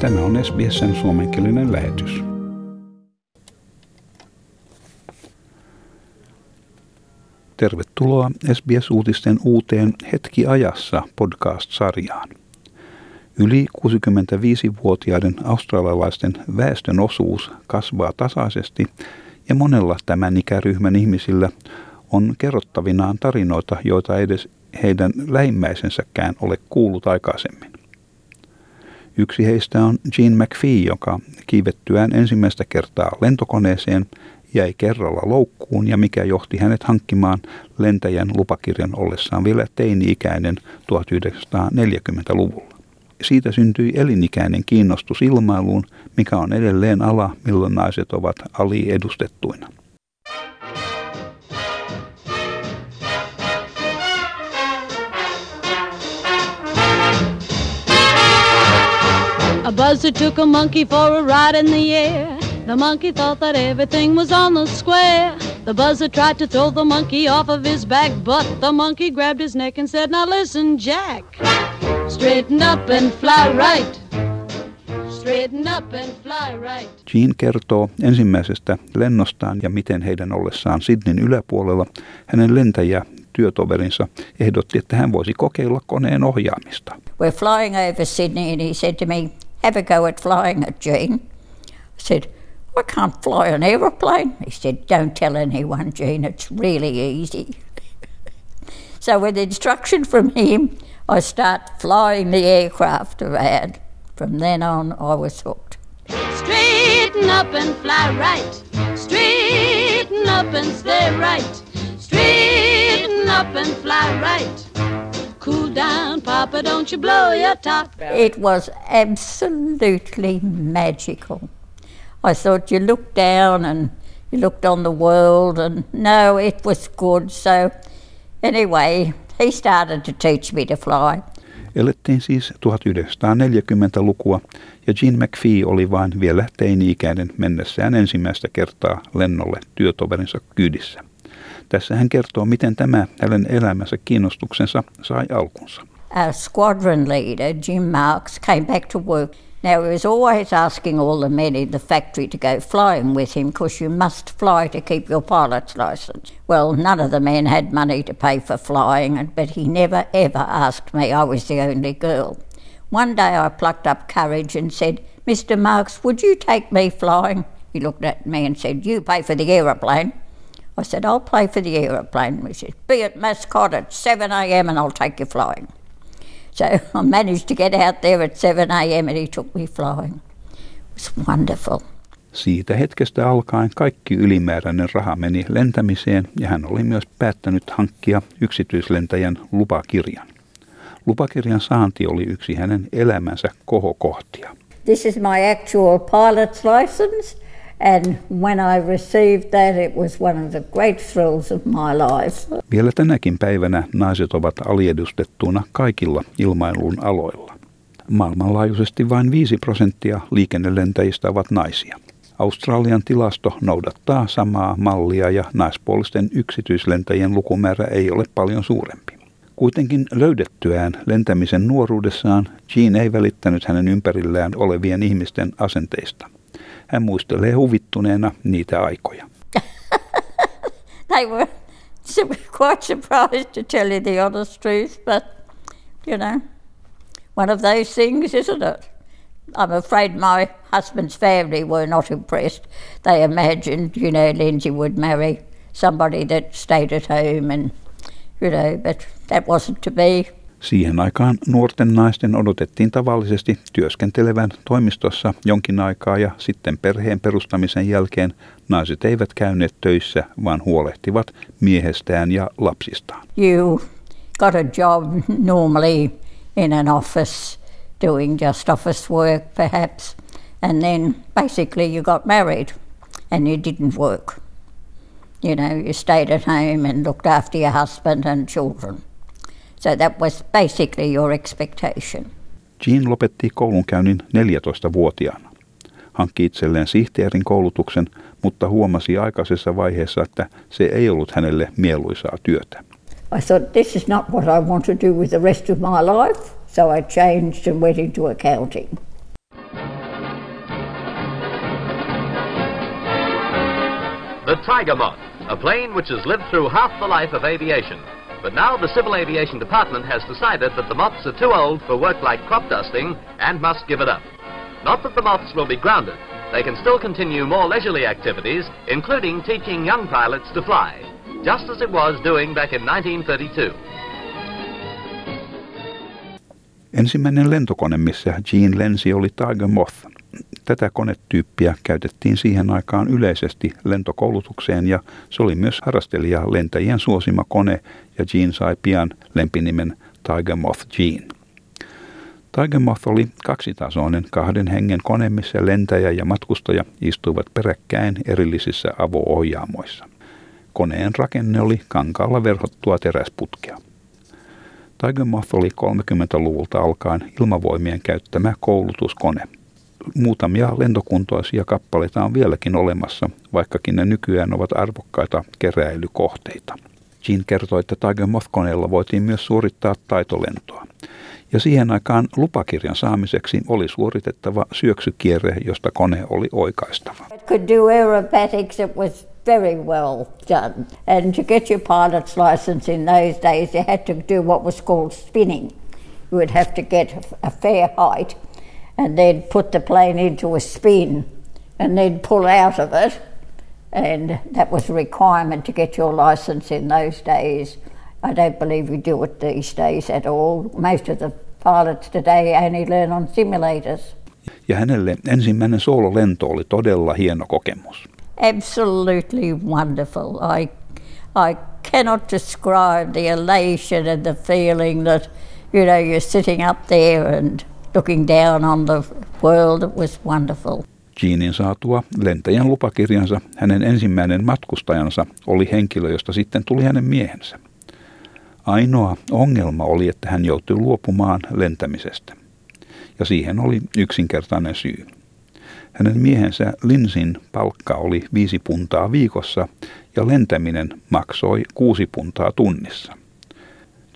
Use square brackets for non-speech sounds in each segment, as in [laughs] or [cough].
Tämä on SBSn suomenkielinen lähetys. Tervetuloa SBS-uutisten uuteen Hetki ajassa podcast-sarjaan. Yli 65-vuotiaiden australialaisten väestön osuus kasvaa tasaisesti ja monella tämän ikäryhmän ihmisillä on kerrottavinaan tarinoita, joita edes heidän lähimmäisensäkään ole kuullut aikaisemmin. Yksi heistä on Jean McPhee, joka kiivettyään ensimmäistä kertaa lentokoneeseen jäi kerralla loukkuun ja mikä johti hänet hankkimaan lentäjän lupakirjan ollessaan vielä teini-ikäinen 1940-luvulla. Siitä syntyi elinikäinen kiinnostus ilmailuun, mikä on edelleen ala, millä naiset ovat aliedustettuina. A buzzard took a monkey for a ride in the air. The monkey thought that everything was on the square. The buzzard tried to throw the monkey off of his back, but the monkey grabbed his neck and said, Now listen, Jack, straighten up and fly right. Straighten up and fly right. Jean kertoo ensimmäisestä lennostaan ja miten heidän ollessaan Sydneyn yläpuolella hänen lentäjä työtoverinsa ehdotti, että hän voisi kokeilla koneen ohjaamista. We're flying over Sydney and he said to me, have a go at flying it, Jean. I said, I can't fly an aeroplane. He said, Don't tell anyone, Jean, it's really easy. so, with instruction from him, I start flying the aircraft around. From then on, I was hooked. Straighten up and fly right. Straighten up and stay right. Straighten up and fly right. Cool down, Papa, don't you blow your top. It was absolutely magical. I thought you looked down and you looked on the world, and no, it was good. So, anyway, he started to teach me to fly. Elettiin siis 1940-lukua ja Jean McPhee oli vain vielä teini-ikäinen mennessään ensimmäistä kertaa lennolle työtoverinsa kyydissä. Tässä hän kertoo, miten tämä hänen elämänsä kiinnostuksensa sai alkunsa. Our squadron leader, Jim Marks, came back to work. Now, he was always asking all the men in the factory to go flying with him because you must fly to keep your pilot's license. Well, none of the men had money to pay for flying, but he never ever asked me. I was the only girl. One day I plucked up courage and said, Mr. Marks, would you take me flying? He looked at me and said, You pay for the aeroplane. I said, I'll play for the aeroplane. He said, be at Mascot at 7 a.m. and I'll take you flying. So I managed to get out there at 7 a.m. and he took me flying. It was wonderful. Siitä hetkestä alkaen kaikki ylimääräinen raha meni lentämiseen ja hän oli myös päättänyt hankkia yksityislentäjän lupakirjan. Lupakirjan saanti oli yksi hänen elämänsä kohokohtia. This is my actual pilot's license Vielä tänäkin päivänä naiset ovat aliedustettuna kaikilla ilmailun aloilla. Maailmanlaajuisesti vain 5 prosenttia liikennelentäjistä ovat naisia. Australian tilasto noudattaa samaa mallia ja naispuolisten yksityislentäjien lukumäärä ei ole paljon suurempi. Kuitenkin löydettyään lentämisen nuoruudessaan Jean ei välittänyt hänen ympärillään olevien ihmisten asenteista. Hän muistelee huvittuneena niitä aikoja. [laughs] They were [laughs] quite surprised to tell you the honest truth, but you know, one of those things, isn't it? I'm afraid my husband's family were not impressed. They imagined, you know, Lindsay would marry somebody that stayed at home and, you know, but that wasn't to be. Siihen aikaan nuorten naisten odotettiin tavallisesti työskentelevän toimistossa jonkin aikaa ja sitten perheen perustamisen jälkeen naiset eivät käyneet töissä, vaan huolehtivat miehestään ja lapsistaan. You got a job normally in an office doing just office work perhaps and then basically you got married and you didn't work. You know, you stayed at home and looked after your husband and children. So that was basically your expectation. Jean lopetti koulunkäynnin 14-vuotiaana. Hankki itselleen sihteerin koulutuksen, mutta huomasi aikaisessa vaiheessa, että se ei ollut hänelle mieluisaa työtä. I thought this is not what I want to do with the rest of my life, so I changed and went into accounting. The Tiger Moth, a plane which has lived through half the life of aviation. But now the Civil Aviation Department has decided that the moths are too old for work like crop dusting and must give it up. Not that the moths will be grounded. They can still continue more leisurely activities, including teaching young pilots to fly, just as it was doing back in 1932. Ensimmäinen lentokone, missä Jean lensi, oli Tiger Moth. Tätä konetyyppiä käytettiin siihen aikaan yleisesti lentokoulutukseen ja se oli myös harrastelija lentäjien suosima kone ja Jean sai pian lempinimen Tiger Moth Jean. Tiger Moth oli kaksitasoinen kahden hengen kone, missä lentäjä ja matkustaja istuivat peräkkäin erillisissä avo-ohjaamoissa. Koneen rakenne oli kankaalla verhottua teräsputkea. Tiger Moth oli 30-luvulta alkaen ilmavoimien käyttämä koulutuskone. Muutamia lentokuntoisia kappaleita on vieläkin olemassa, vaikkakin ne nykyään ovat arvokkaita keräilykohteita. Jean kertoi, että Tiger Moth-koneella voitiin myös suorittaa taitolentoa. Ja siihen aikaan lupakirjan saamiseksi oli suoritettava syöksykierre, josta kone oli oikaistava. It could do aerobatics, it was very well done. And to get your pilot's license in those days, you had to do what was called spinning. You would have to get a fair height and then put the plane into a spin and then pull out of it. And that was a requirement to get your license in those days. I don't believe we do it these days at all. Most of the pilots today only learn on simulators. Ja hänelle ensimmäinen soololento oli todella hieno kokemus. Absolutely wonderful. I, I cannot describe the elation and the feeling that, you know, you're sitting up there and looking down on the world. Was wonderful. Jeanin saatua lentäjän lupakirjansa hänen ensimmäinen matkustajansa oli henkilö, josta sitten tuli hänen miehensä. Ainoa ongelma oli, että hän joutui luopumaan lentämisestä. Ja siihen oli yksinkertainen syy. Hänen miehensä Linsin palkka oli viisi puntaa viikossa ja lentäminen maksoi kuusi puntaa tunnissa.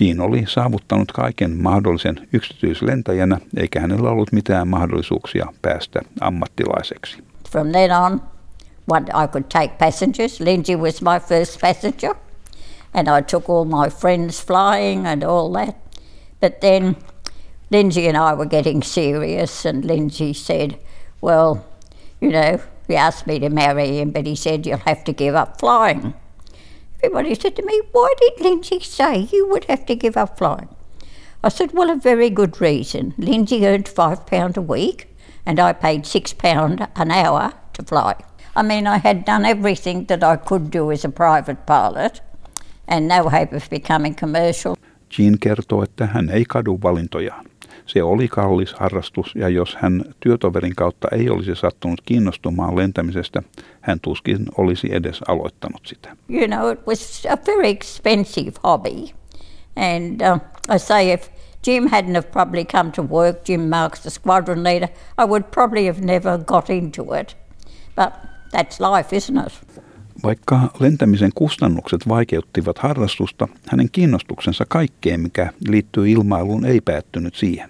Jean oli saavuttanut kaiken mahdollisen yksityislentäjänä, eikä hänellä ollut mitään mahdollisuuksia päästä ammattilaiseksi. From then on, one, I could take passengers. Lindsay was my first passenger, and I took all my friends flying and all that. But then Lindsay and I were getting serious, and Lindsay said, Well, you know, he asked me to marry him, but he said, You'll have to give up flying. Everybody said to me, Why did Lindsay say you would have to give up flying? I said, Well, a very good reason. Lindsay earned five pounds a week, and I paid six pounds an hour to fly. I mean, I had done everything that I could do as a private pilot, and no hope of becoming commercial. Jean kertoo, että hän ei kadu valintojaan. Se oli kallis harrastus ja jos hän työtoverin kautta ei olisi sattunut kiinnostumaan lentämisestä, hän tuskin olisi edes aloittanut sitä. You know, it was a very expensive hobby. And uh, I say, if Jim hadn't have probably come to work, Jim Marks, the squadron leader, I would probably have never got into it. But that's life, isn't it? Vaikka lentämisen kustannukset vaikeuttivat harrastusta, hänen kiinnostuksensa kaikkeen, mikä liittyy ilmailuun, ei päättynyt siihen.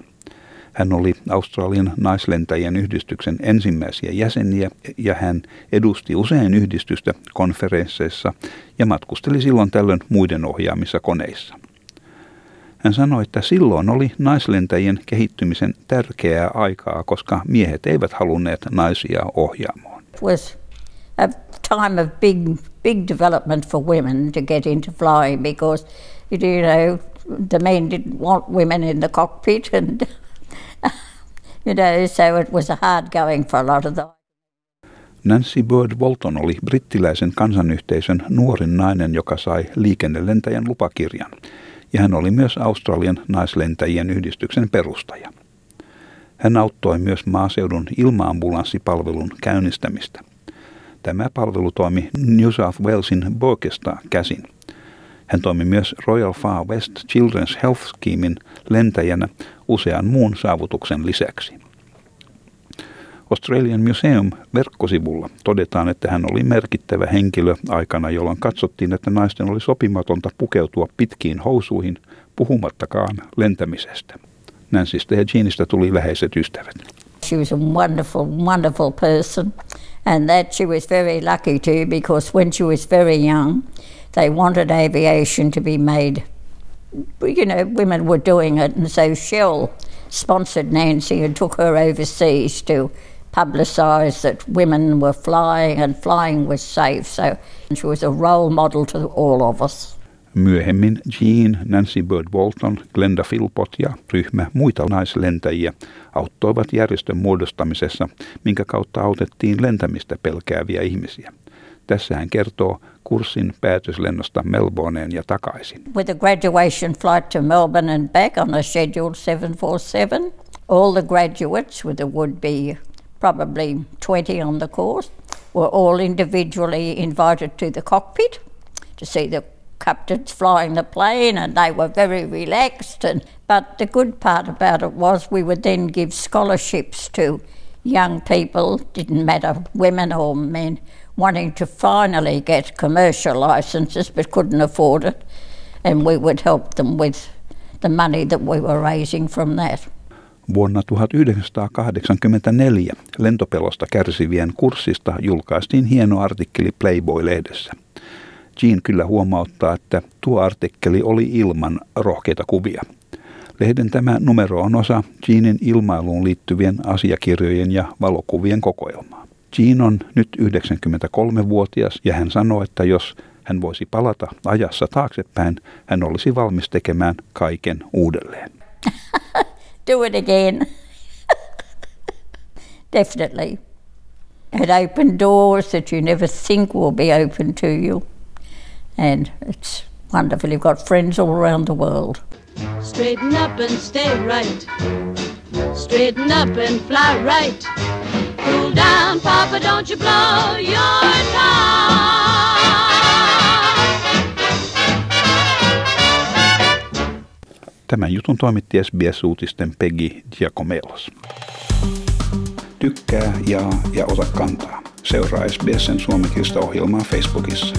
Hän oli Australian naislentäjien yhdistyksen ensimmäisiä jäseniä ja hän edusti usein yhdistystä konferensseissa ja matkusteli silloin tällöin muiden ohjaamissa koneissa. Hän sanoi, että silloin oli naislentäjien kehittymisen tärkeää aikaa, koska miehet eivät halunneet naisia a time of big, big development for women to get into flying because, you know, the men didn't want women in the cockpit and, [laughs] you know, so it was hard going for a lot of them. Nancy Bird Walton oli brittiläisen kansanyhteisön nuorin nainen, joka sai liikennelentäjän lupakirjan. Ja hän oli myös Australian naislentäjien yhdistyksen perustaja. Hän auttoi myös maaseudun ilmaambulanssipalvelun käynnistämistä. Tämä palvelu toimi New South Walesin Borkesta käsin. Hän toimi myös Royal Far West Children's Health Schemein lentäjänä usean muun saavutuksen lisäksi. Australian Museum verkkosivulla todetaan, että hän oli merkittävä henkilö aikana, jolloin katsottiin, että naisten oli sopimatonta pukeutua pitkiin housuihin, puhumattakaan lentämisestä. Nancystä ja tuli läheiset ystävät. She was a wonderful, wonderful person, And that she was very lucky to because when she was very young, they wanted aviation to be made. You know, women were doing it, and so Shell sponsored Nancy and took her overseas to publicise that women were flying and flying was safe. So she was a role model to all of us. Myöhemmin Jean, Nancy Bird Walton, Glenda Philpott ja ryhmä muita naislentäjiä auttoivat järjestön muodostamisessa, minkä kautta autettiin lentämistä pelkääviä ihmisiä. Tässä hän kertoo kurssin päätöslennosta Melbourneen ja takaisin. With a graduation flight to Melbourne and back on a scheduled 747, all the graduates, with there would be probably 20 on the course, were all individually invited to the cockpit to see the captains flying the plane and they were very relaxed. And but the good part about it was we would then give scholarships to young people didn't matter women or men wanting to finally get commercial licenses but couldn't afford it. And we would help them with the money that we were raising from that. Vuonna 1984 lentopelosta kärsivien kurssista julkaistiin hieno artikkeli Playboy-lehdessä. Jean kyllä huomauttaa, että tuo artikkeli oli ilman rohkeita kuvia. Lehden tämä numero on osa Jeanin ilmailuun liittyvien asiakirjojen ja valokuvien kokoelmaa. Jean on nyt 93-vuotias ja hän sanoo, että jos hän voisi palata ajassa taaksepäin, hän olisi valmis tekemään kaiken uudelleen. [laughs] Do it again. [laughs] Definitely. It opened doors that you never think will be open to you. And it's wonderful. You've got friends all around the world. Straighten up and stay right. Straighten up and fly right. Cool down, Papa, don't you blow your top. Tämän jutun toimitti SBS-uutisten Peggy Giacomelos. Tykkää, jaa ja ota kantaa. Seuraa SBSn suomenkielistä ohjelmaa Facebookissa.